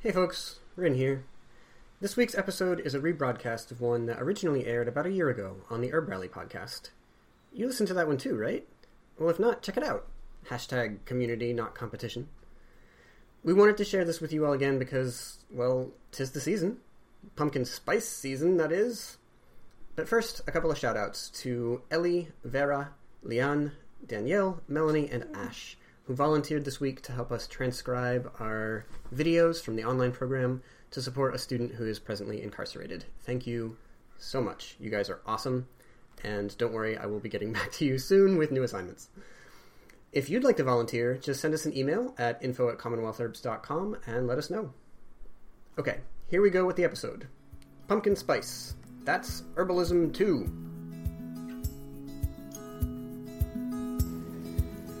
Hey folks, Rin here. This week's episode is a rebroadcast of one that originally aired about a year ago on the HerbRally podcast. You listened to that one too, right? Well, if not, check it out. Hashtag community, not competition. We wanted to share this with you all again because, well, tis the season. Pumpkin spice season, that is. But first, a couple of shout outs to Ellie, Vera, Liane, Danielle, Melanie, and Ash, who volunteered this week to help us transcribe our videos from the online program to support a student who is presently incarcerated. Thank you so much. You guys are awesome. And don't worry, I will be getting back to you soon with new assignments. If you'd like to volunteer, just send us an email at info at commonwealthherbs.com and let us know. Okay, here we go with the episode Pumpkin Spice. That's Herbalism Too.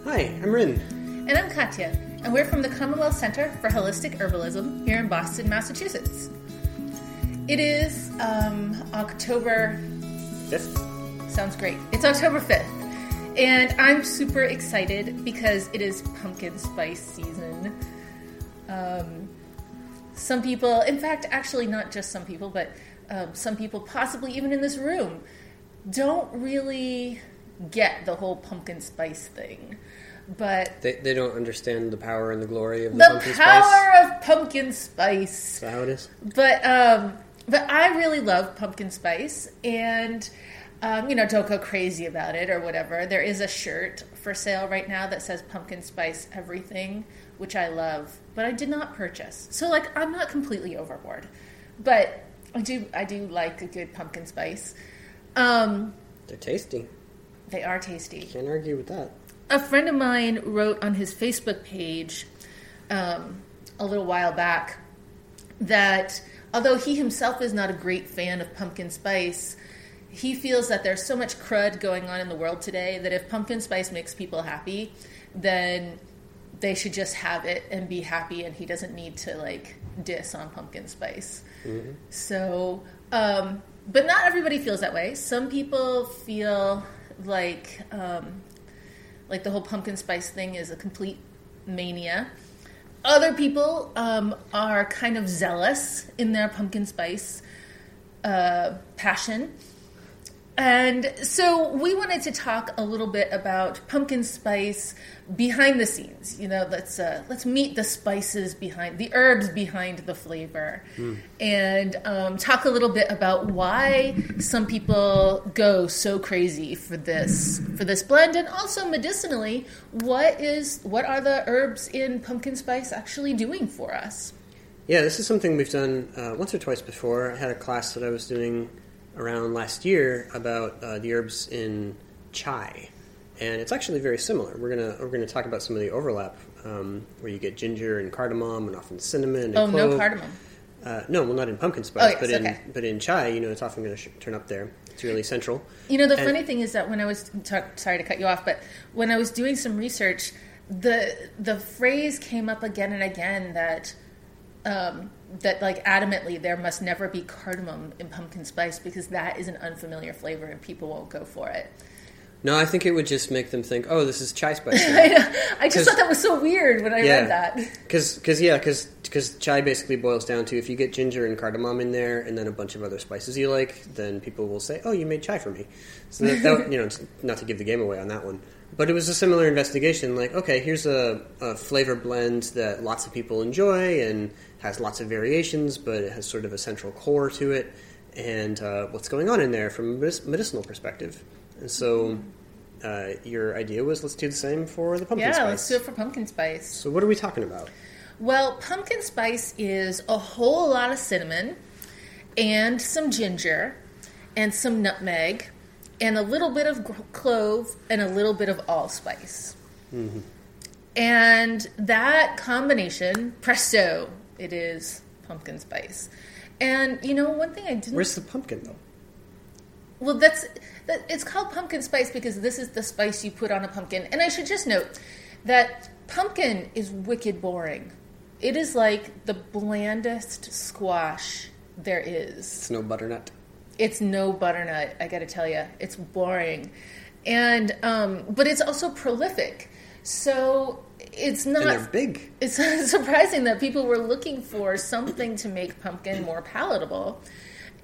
Hi, I'm Rin. And I'm Katja, and we're from the Commonwealth Center for Holistic Herbalism here in Boston, Massachusetts. It is um, October 5th? Sounds great. It's October 5th. And I'm super excited because it is pumpkin spice season. Um, some people, in fact, actually, not just some people, but um, some people, possibly even in this room, don't really get the whole pumpkin spice thing. But They, they don't understand the power and the glory of the, the pumpkin power spice. of pumpkin spice. Is that how it is? But um, but I really love pumpkin spice, and um, you know, don't go crazy about it or whatever. There is a shirt for sale right now that says pumpkin spice everything, which I love, but I did not purchase. So like, I'm not completely overboard, but I do I do like a good pumpkin spice. Um, They're tasty. they are tasty. Can't argue with that. A friend of mine wrote on his Facebook page um, a little while back that although he himself is not a great fan of pumpkin spice, he feels that there's so much crud going on in the world today that if pumpkin spice makes people happy, then they should just have it and be happy, and he doesn't need to like diss on pumpkin spice. So, um, but not everybody feels that way. Some people feel like um, like the whole pumpkin spice thing is a complete mania. Other people um, are kind of zealous in their pumpkin spice uh, passion. And so we wanted to talk a little bit about pumpkin spice behind the scenes. You know, let's uh, let's meet the spices behind the herbs behind the flavor, and um, talk a little bit about why some people go so crazy for this for this blend, and also medicinally, what is what are the herbs in pumpkin spice actually doing for us? Yeah, this is something we've done uh, once or twice before. I had a class that I was doing around last year about uh, the herbs in chai, and it's actually very similar. We're gonna we're gonna talk about some of the overlap um, where you get ginger and cardamom and often cinnamon. And Oh, no cardamom. Uh, no, well, not in pumpkin spice, yes, but in okay. but in chai, you know, it's often going to sh- turn up there. It's really central. You know, the And- funny thing is that when I was talk, sorry to cut you off, but when I was doing some research, the the phrase came up again and again that um, that like adamantly there must never be cardamom in pumpkin spice because that is an unfamiliar flavor and people won't go for it. No, I think it would just make them think, oh, this is chai spice. I. I just thought that was so weird when I Yeah. read that. Because, cause, yeah, because chai basically boils down to if you get ginger and cardamom in there, and then a bunch of other spices you like, then people will say, "Oh, you made chai for me." So that, that you know, it's not to give the game away on that one, but it was a similar investigation. Like, okay, here's a, a flavor blend that lots of people enjoy and has lots of variations, but it has sort of a central core to it, and uh, what's going on in there from a medicinal perspective. And so, uh, your idea was let's do the same for the pumpkin Yeah, spice. let's do it for pumpkin spice. So, what are we talking about? Well, pumpkin spice is a whole lot of cinnamon and some ginger and some nutmeg and a little bit of clove and a little bit of allspice. And that combination, presto, it is pumpkin spice. And you know, one thing I didn't Where's the pumpkin though? well, that's that, it's called pumpkin spice because this is the spice you put on a pumpkin. And I should just note that pumpkin is wicked boring. It is like the blandest squash there is. It's no butternut. It's no butternut, I got to tell you. It's boring. And um, but it's also prolific. So it's And they're not. big. It's surprising that people were looking for something to make pumpkin more palatable.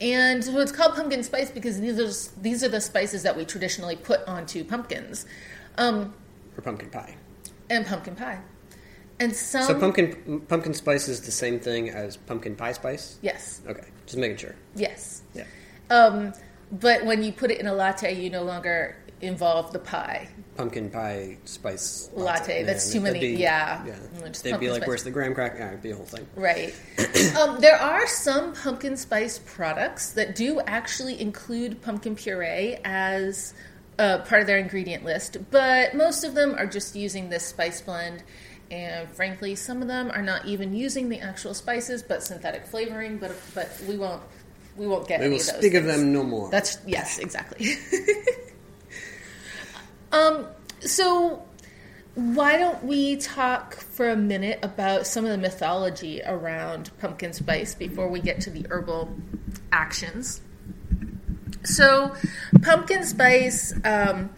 And so it's called pumpkin spice because these are these are the spices that we traditionally put onto pumpkins, um, For pumpkin pie. and pumpkin pie. And some So pumpkin pumpkin spice is the same thing as pumpkin pie spice? yes, Okay, just making sure. yes. Yeah. Um, but when you put it in a latte, you no longer involve the pie. Pumpkin pie spice Latte, that's too many- yeah. Mm, Yeah. They'd be like, spice. where's the graham cracker? Yeah, it'd be a whole thing. Right. um, there are some pumpkin spice products that do actually include pumpkin puree as uh, part of their ingredient list, but most of them are just using this spice blend. And frankly, some of them are not even using the actual spices, but synthetic flavoring. But but we won't we won't get We will speak of them no more. That's yes, exactly. um, so why don't we talk for a minute about some of the mythology around pumpkin spice before we get to the herbal actions? So, pumpkin spice um,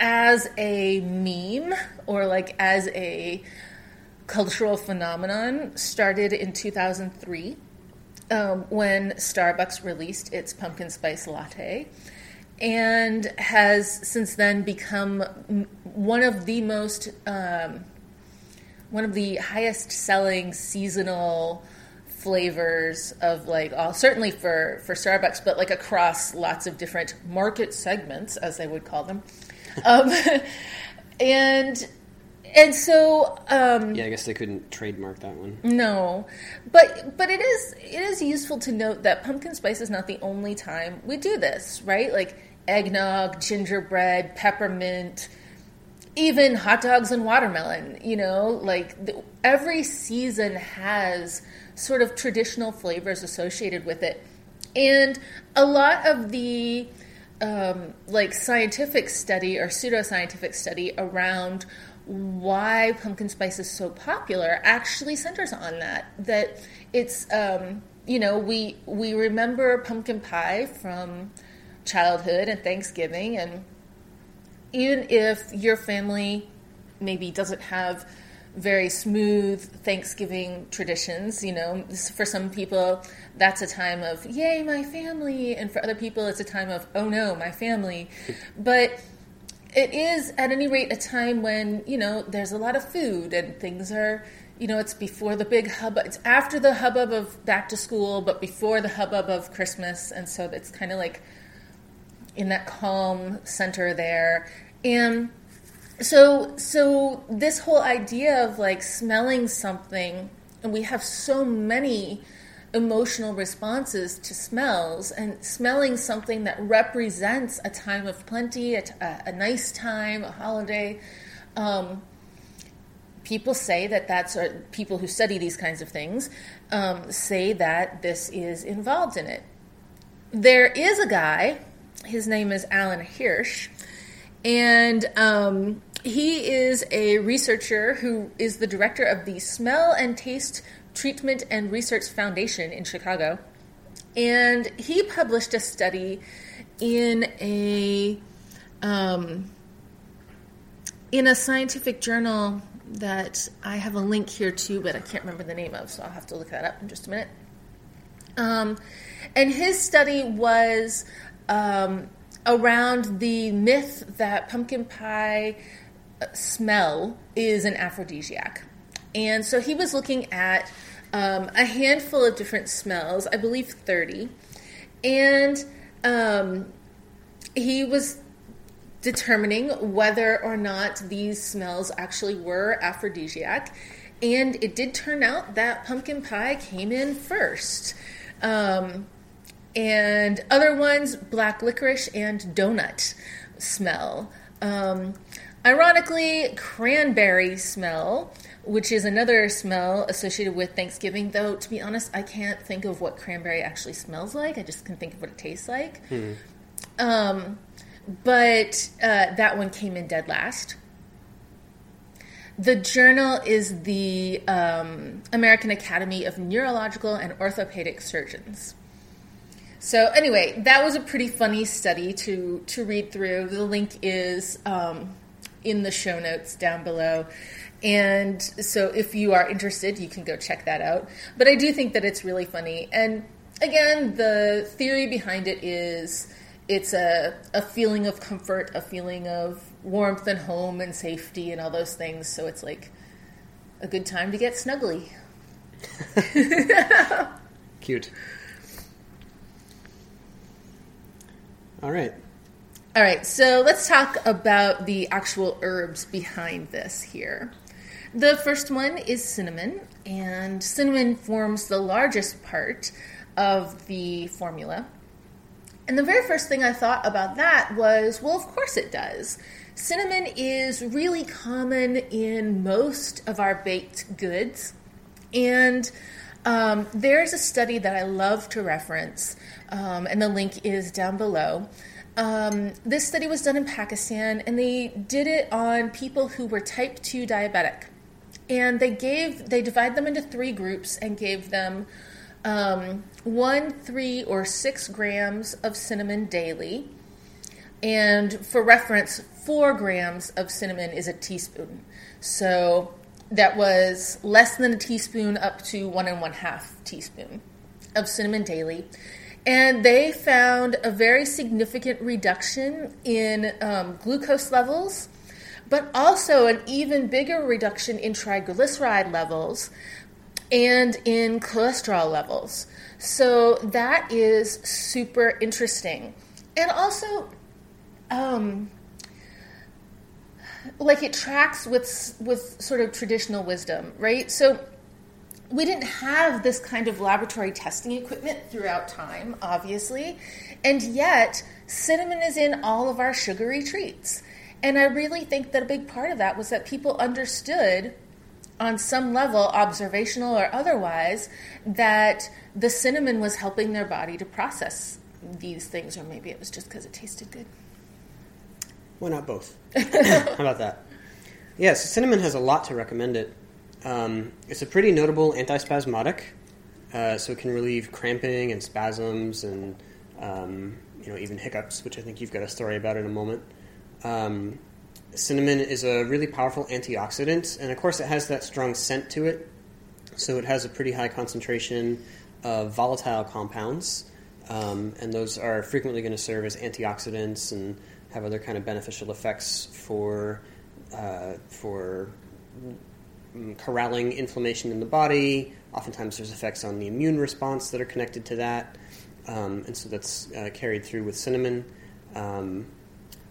as a meme or like as a cultural phenomenon started in 2003 um, when Starbucks released its pumpkin spice latte and has since then become one of the most um, one of the highest selling seasonal flavors of like all certainly for for Starbucks but like across lots of different market segments as they would call them um, and and so um, yeah, I guess they couldn't trademark that one. no, but but it is it is useful to note that pumpkin spice is not the only time we do this, right? Like eggnog, gingerbread, peppermint, even hot dogs and watermelon. You know, like the, every season has sort of traditional flavors associated with it, and a lot of the um, like scientific study or pseudoscientific study around why pumpkin spice is so popular actually centers on that that it's um, you know we we remember pumpkin pie from childhood and thanksgiving and even if your family maybe doesn't have very smooth Thanksgiving traditions, you know, for some people that's a time of yay my family and for other people it's a time of oh no my family. But it is at any rate a time when, you know, there's a lot of food and things are you know, it's before the big hubbub. It's after the hubbub of back to school, but before the hubbub of Christmas, and so it's kind of like in that calm center there. And so so this whole idea of like smelling something and we have so many emotional responses to smells and smelling something that represents a time of plenty a, a, nice time a holiday um, people say that that's or people who study these kinds of things um, say that this is involved in it there is a guy his name is alan hirsch and um, he is a researcher who is the director of the Smell and Taste Treatment and Research Foundation in Chicago. And he published a study in a um, in a scientific journal that I have a link here to, but I can't remember the name of, so I'll have to look that up in just a minute. Um, and his study was um, around the myth that pumpkin pie smell is an aphrodisiac. And so he was looking at um, a handful of different smells, I believe 30. And um, he was determining whether or not these smells actually were aphrodisiac. And it did turn out that pumpkin pie came in first. Um, and other ones, black licorice and donut smell. Um, ironically, cranberry smell, which is another smell associated with Thanksgiving, though, to be honest, I can't think of what cranberry actually smells like. I just can think of what it tastes like. Um, but uh, that one came in dead last. The journal is the um, American Academy of Neurological and Orthopedic Surgeons. So anyway, that was a pretty funny study to to read through. The link is um, in the show notes down below, And so if you are interested, you can go check that out. But I do think that it's really funny. And again, the theory behind it is it's a, a feeling of comfort, a feeling of warmth and home and safety and all those things. So it's like a good time to get snuggly. Cute. All right. All right, so let's talk about the actual herbs behind this here. The first one is cinnamon, and cinnamon forms the largest part of the formula. And the very first thing I thought about that was well, of course it does. Cinnamon is really common in most of our baked goods. And um, there's a study that I love to reference, um, and the link is down below. Um, this study was done in Pakistan, and they did it on people who were type 2 diabetic. And they gave, they divide them into three groups and gave them um, one, three, or six grams of cinnamon daily. And for reference, four grams of cinnamon is a teaspoon. So that was less than a teaspoon up to one and one half teaspoon of cinnamon daily. And they found a very significant reduction in um, glucose levels, but also an even bigger reduction in triglyceride levels and in cholesterol levels. So that is super interesting. And also, um, like it tracks with with sort of traditional wisdom, right? So we didn't have this kind of laboratory testing equipment throughout time, obviously, and yet cinnamon is in all of our sugary treats. And I really think that a big part of that was that people understood on some level, observational or otherwise, that the cinnamon was helping their body to process these things, or maybe it was just because it tasted good. Why not both? How about that? Yes, yeah, so cinnamon has a lot to recommend it. Um, it's a pretty notable antispasmodic, uh, so it can relieve cramping and spasms and um, you know even hiccups, which I think you've got a story about in a moment. Um, cinnamon is a really powerful antioxidant, and of course, it has that strong scent to it. So it has a pretty high concentration of volatile compounds, um, and those are frequently going to serve as antioxidants and have other kind of beneficial effects for uh, for corralling inflammation in the body. Oftentimes, there's effects on the immune response that are connected to that, um, and so that's uh, carried through with cinnamon. Um,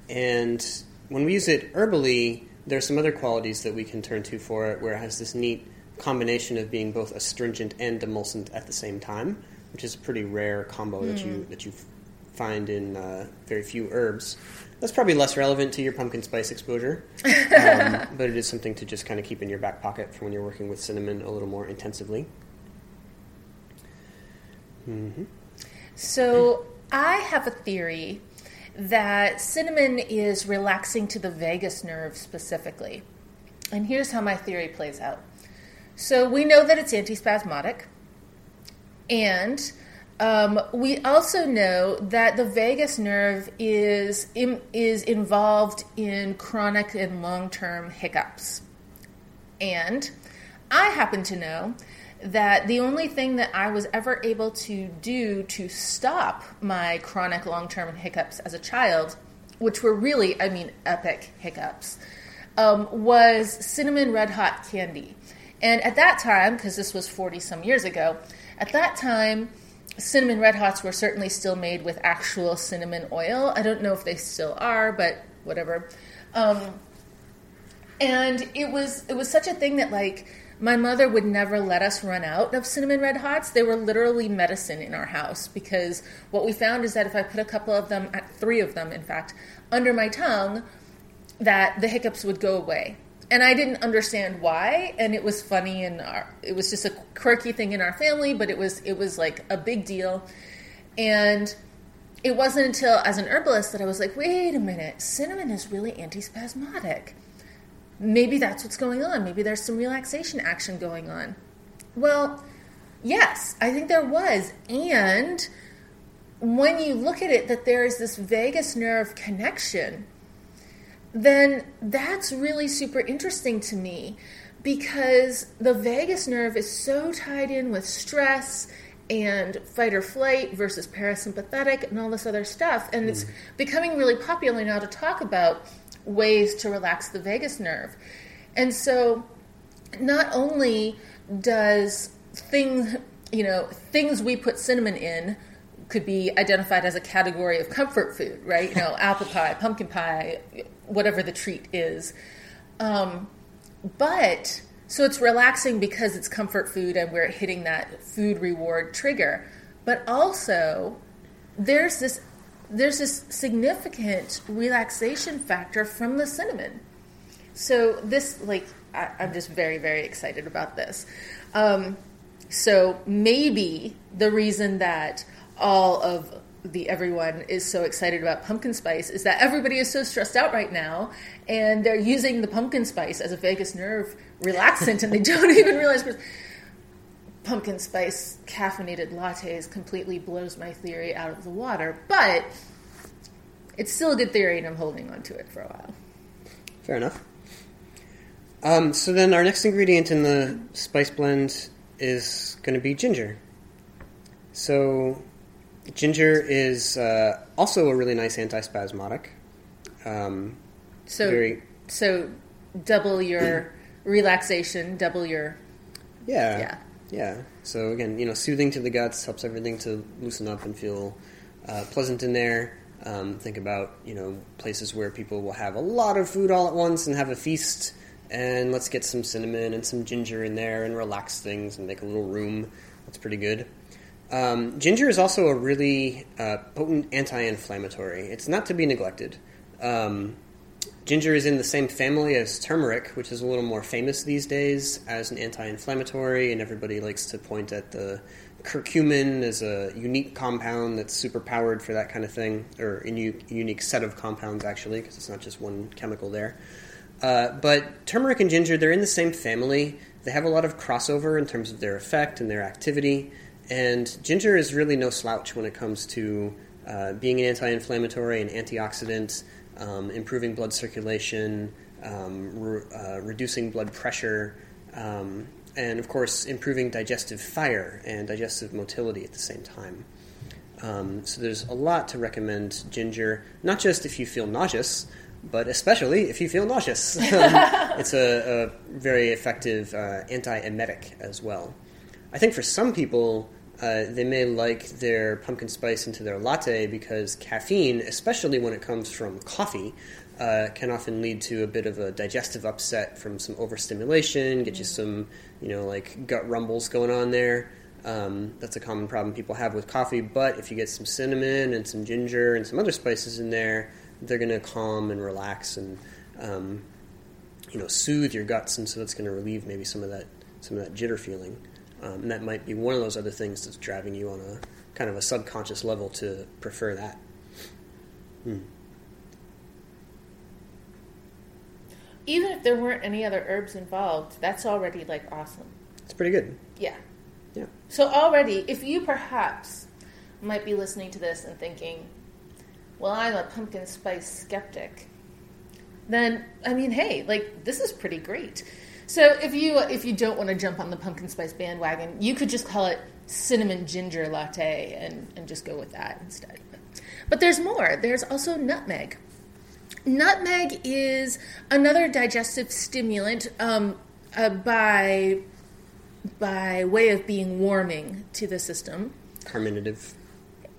and when we use it herbally, there are some other qualities that we can turn to for it, where it has this neat combination of being both astringent and demulcent at the same time, which is a pretty rare combo mm. that you hmm. that you find in uh, very few herbs. That's probably less relevant to your pumpkin spice exposure, um, but it is something to just kind of keep in your back pocket for when you're working with cinnamon a little more intensively. Mm-hmm. So I have a theory that cinnamon is relaxing to the vagus nerve specifically. And here's how my theory plays out. So we know that it's antispasmodic, and um, we also know that the vagus nerve is in, is involved in chronic and long term hiccups, and I happen to know that the only thing that I was ever able to do to stop my chronic long term hiccups as a child, which were really, I mean, epic hiccups, um, was cinnamon red hot candy. And at that time, because this was 40 some years ago, at that time, cinnamon red hots were certainly still made with actual cinnamon oil. I don't know if they still are, but whatever. Um, and it was it was such a thing that like my mother would never let us run out of cinnamon red hots. They were literally medicine in our house because what we found is that if I put a couple of them, three of them in fact, under my tongue, that the hiccups would go away and I didn't understand why, and it was funny, and our, it was just a quirky thing in our family, but it was it was like a big deal, and it wasn't until as an herbalist that I was like, wait a minute, cinnamon is really antispasmodic. Maybe that's what's going on. Maybe there's some relaxation action going on. Well, yes, I think there was, and when you look at it, that there is this vagus nerve connection then that's really super interesting to me because the vagus nerve is so tied in with stress and fight or flight versus parasympathetic and all this other stuff. And it's mm-hmm. becoming really popular now to talk about ways to relax the vagus nerve. And so not only does things, you know, things we put cinnamon in could be identified as a category of comfort food, right? You know, apple pie, pumpkin pie, whatever the treat is. Um, but so it's relaxing because it's comfort food and we're hitting that food reward trigger. But also, there's this there's this significant relaxation factor from the cinnamon. So this, like, I, I'm just very very excited about this. Um, so maybe the reason that all of the everyone is so excited about pumpkin spice is that everybody is so stressed out right now and they're using the pumpkin spice as a vagus nerve relaxant and they don't even realize pumpkin spice caffeinated lattes completely blows my theory out of the water but it's still a good theory and i'm holding on to it for a while Fair enough. Um, so then our next ingredient in the spice blend is going to be ginger. So ginger is uh, also a really nice antispasmodic. Um, so Very- so double your relaxation double your yeah, Yeah. yeah. So again, you know, soothing to the guts helps everything to loosen up and feel uh, pleasant in there. Um, think about you know places where people will have a lot of food all at once and have a feast, and let's get some cinnamon and some ginger in there and relax things and make a little room. That's pretty good. Um, ginger is also a really uh, potent anti-inflammatory. It's not to be neglected. Um, Ginger is in the same family as turmeric, which is a little more famous these days as an anti-inflammatory, and everybody likes to point at the curcumin as a unique compound that's super powered for that kind of thing, or a u- unique set of compounds actually, because it's not just one chemical there. Uh, but turmeric and ginger, they're in the same family. They have a lot of crossover in terms of their effect and their activity. And ginger is really no slouch when it comes to uh, being an anti inflammatory and antioxidant, um, improving blood circulation, um, re- uh, reducing blood pressure, um, and of course, improving digestive fire and digestive motility at the same time. Um, so there's a lot to recommend ginger, not just if you feel nauseous, but especially if you feel nauseous. Um, it's a, a very effective uh, anti-emetic as well. I think for some people, uh, they may like their pumpkin spice into their latte because caffeine, especially when it comes from coffee, uh, can often lead to a bit of a digestive upset from some overstimulation, get you some, you know, like gut rumbles going on there. Um, that's a common problem people have with coffee. But if you get some cinnamon and some ginger and some other spices in there, they're going to calm and relax and um, you know soothe your guts, and so that's going to relieve maybe some of that some of that jitter feeling. Um, and that might be one of those other things that's driving you on a kind of a subconscious level to prefer that. even if there weren't any other herbs involved that's already like awesome It's pretty good. yeah Yeah. So already, if you perhaps might be listening to this and thinking, "Well, I'm a pumpkin spice skeptic," then I mean, hey, like this is pretty great. So if you if you don't want to jump on the pumpkin spice bandwagon, you could just call it cinnamon ginger latte and and just go with that instead. But there's more. There's also nutmeg. Nutmeg is another digestive stimulant um, uh, by by way of being warming to the system. Carminative.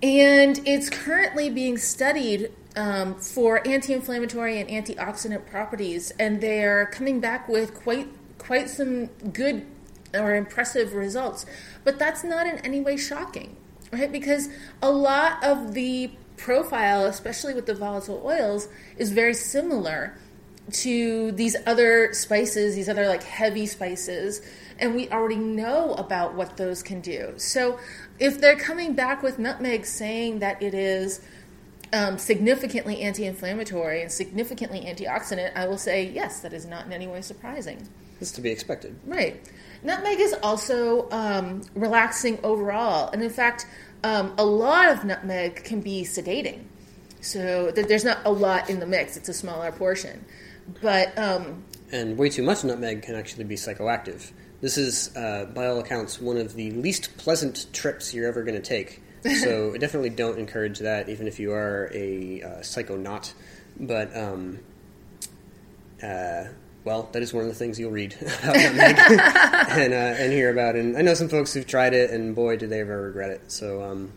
And it's currently being studied um, for anti-inflammatory and antioxidant properties, and they're coming back with quite quite some good or impressive results. But that's not in any way shocking, right? Because a lot of the profile, especially with the volatile oils, is very similar to these other spices, these other like heavy spices, and we already know about what those can do. So if they're coming back with nutmeg saying that it is um, significantly anti inflammatory and significantly antioxidant, I will say, yes, that is not in any way surprising. It's to be expected. Right. Nutmeg is also um, relaxing overall. And in fact, um, a lot of nutmeg can be sedating. So th- there's not a lot in the mix, it's a smaller portion. But um, and way too much nutmeg can actually be psychoactive. This is, uh, by all accounts, one of the least pleasant trips you're ever going to take. So definitely don't encourage that, even if you are a uh, psychonaut. But um, uh, well, that is one of the things you'll read about and, uh, and hear about. And I know some folks who've tried it, and boy, did they ever regret it. So um,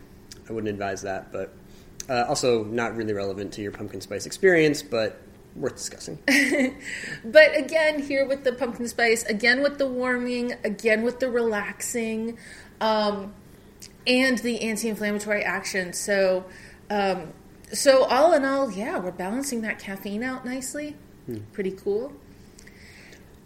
I wouldn't advise that. But uh, also not really relevant to your pumpkin spice experience, but worth discussing. but again, here with the pumpkin spice, again with the warming, again with the relaxing, um, and the anti-inflammatory action. So, um, so all in all, yeah, we're balancing that caffeine out nicely. Hmm. Pretty cool.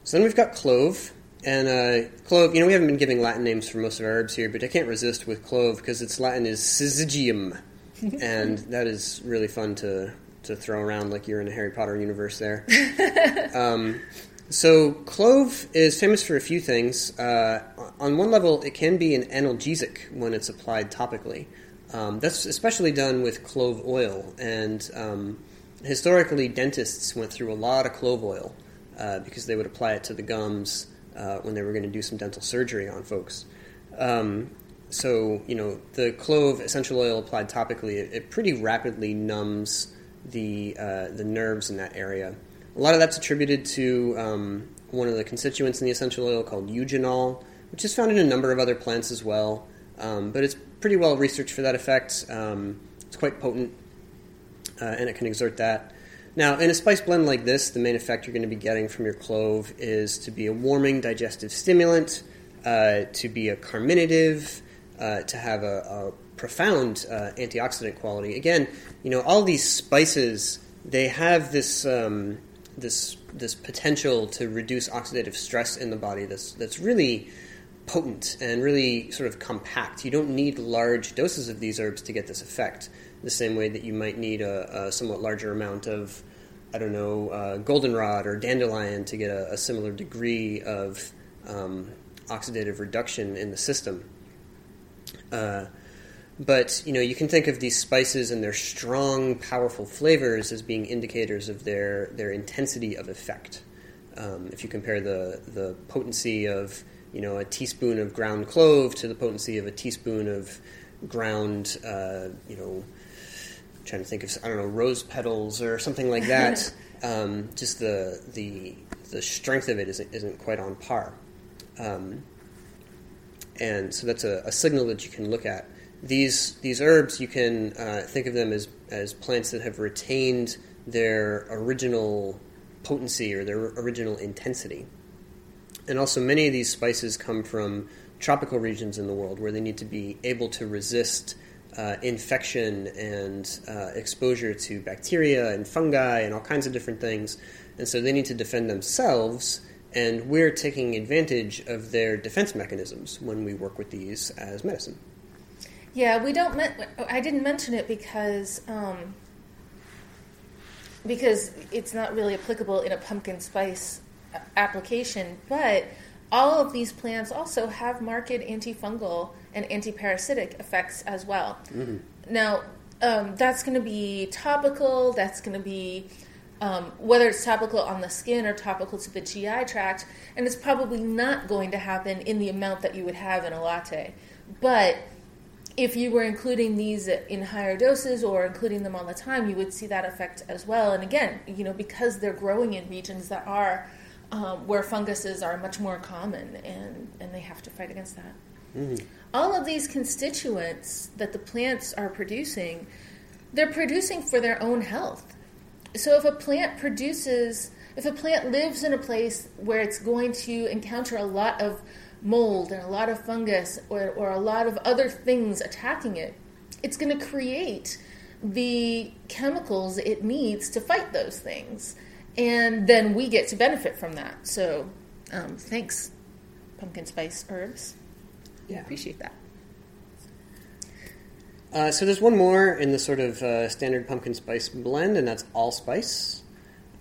So then we've got clove. And uh, clove, you know, we haven't been giving Latin names for most of our herbs here, but I can't resist with clove because its Latin is syzygium, and that is really fun to to throw around like you're in a Harry Potter universe there. um, so clove is famous for a few things. Uh, on one level, it can be an analgesic when it's applied topically. Um, that's especially done with clove oil, and um, historically, dentists went through a lot of clove oil uh, because they would apply it to the gums uh, when they were going to do some dental surgery on folks. Um, so, you know, the clove essential oil applied topically, it, it pretty rapidly numbs the uh, the nerves in that area. A lot of that's attributed to um, one of the constituents in the essential oil called eugenol, which is found in a number of other plants as well. Um, but it's pretty well researched for that effect. Um, it's quite potent, uh, and it can exert that. Now, in a spice blend like this, the main effect you're going to be getting from your clove is to be a warming digestive stimulant, uh, to be a carminative, uh, to have a, a profound uh, antioxidant quality. Again, you know, all these spices they have this um, this this potential to reduce oxidative stress in the body. That's that's really potent and really sort of compact. You don't need large doses of these herbs to get this effect. The same way that you might need a, a somewhat larger amount of I don't know, uh, goldenrod or dandelion to get a, a similar degree of um, oxidative reduction in the system. Uh, but you know, you can think of these spices and their strong, powerful flavors as being indicators of their their intensity of effect. Um, if you compare the the potency of you know a teaspoon of ground clove to the potency of a teaspoon of ground, uh, you know, trying to think of I don't know rose petals or something like that. um, just the the the strength of it isn't isn't quite on par. Um, and so that's a, a signal that you can look at these these herbs you can uh, think of them as as plants that have retained their original potency or their original intensity. And also, many of these spices come from tropical regions in the world where they need to be able to resist uh, infection and uh, exposure to bacteria and fungi and all kinds of different things. And so they need to defend themselves, and we're taking advantage of their defense mechanisms when we work with these as medicine. Yeah, we don't. I didn't mention it because um, because it's not really applicable in a pumpkin spice application. But all of these plants also have marked antifungal and antiparasitic effects as well. Mm-hmm. Now, um, that's going to be topical. That's going to be um, whether it's topical on the skin or topical to the GI tract, and it's probably not going to happen in the amount that you would have in a latte. But if you were including these in higher doses or including them all the time, you would see that effect as well. And again, you know, because they're growing in regions that are um, where funguses are much more common, and and they have to fight against that. Mm-hmm. All of these constituents that the plants are producing, they're producing for their own health. So if a plant produces, if a plant lives in a place where it's going to encounter a lot of mold and a lot of fungus or, or a lot of other things attacking it, it's going to create the chemicals it needs to fight those things. And then we get to benefit from that. So um, thanks, pumpkin spice herbs. Yeah. Appreciate that. Uh, so there's one more in the sort of uh, standard pumpkin spice blend, and that's allspice.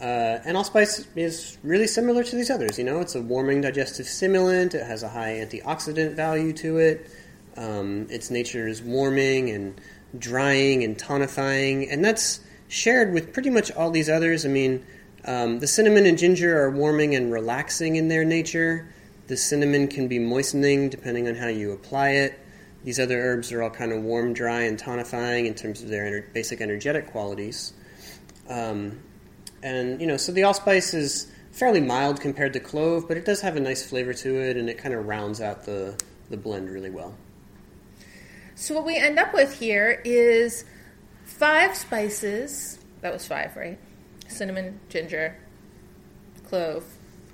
Uh, and allspice is really similar to these others. You know, it's a warming digestive stimulant. It has a high antioxidant value to it. Um, its nature is warming and drying and tonifying, and that's shared with pretty much all these others. I mean, Um, the cinnamon and ginger are warming and relaxing in their nature. The cinnamon can be moistening depending on how you apply it. These other herbs are all kind of warm, dry, and tonifying in terms of their ener- basic energetic qualities. Um, and, you know, so the allspice is fairly mild compared to clove, but it does have a nice flavor to it, and it kind of rounds out the, the blend really well. So what we end up with here is five spices. That was five, right? Cinnamon, ginger, clove,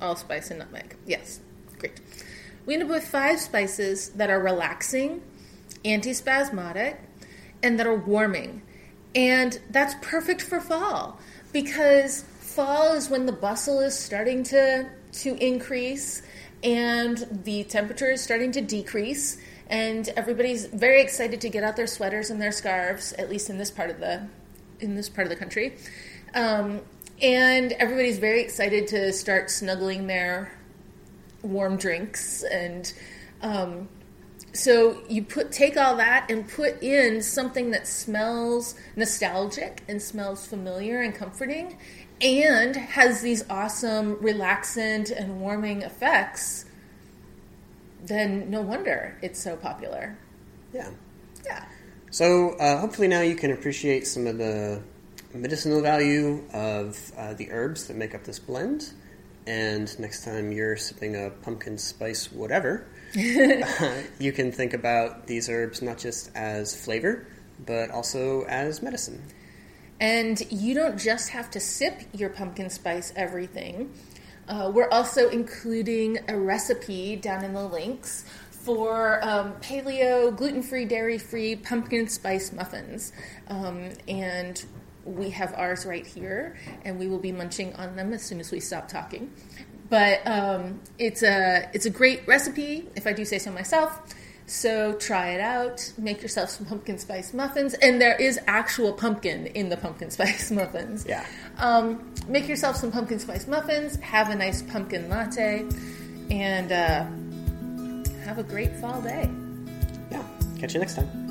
allspice, and nutmeg. Yes, great. We end up with five spices that are relaxing, antispasmodic, and that are warming. And that's perfect for fall because fall is when the bustle is starting to to increase and the temperature is starting to decrease and everybody's very excited to get out their sweaters and their scarves at least in this part of the in this part of the country um, and everybody's very excited to start snuggling their warm drinks and um, so you put take all that and put in something that smells nostalgic and smells familiar and comforting and has these awesome relaxant and warming effects then no wonder it's so popular Yeah. So uh, hopefully now you can appreciate some of the medicinal value of uh, the herbs that make up this blend. And next time you're sipping a pumpkin spice whatever, uh, you can think about these herbs not just as flavor, but also as medicine. And you don't just have to sip your pumpkin spice everything. Uh, we're also including a recipe down in the links for um, paleo, gluten free, dairy free pumpkin spice muffins. Um, and we have ours right here, and we will be munching on them as soon as we stop talking. But um, it's a it's a great recipe, if I do say so myself. So try it out. Make yourself some pumpkin spice muffins, and there is actual pumpkin in the pumpkin spice muffins. Yeah. Um, make yourself some pumpkin spice muffins. Have a nice pumpkin latte, and uh, have a great fall day. Yeah. Catch you next time.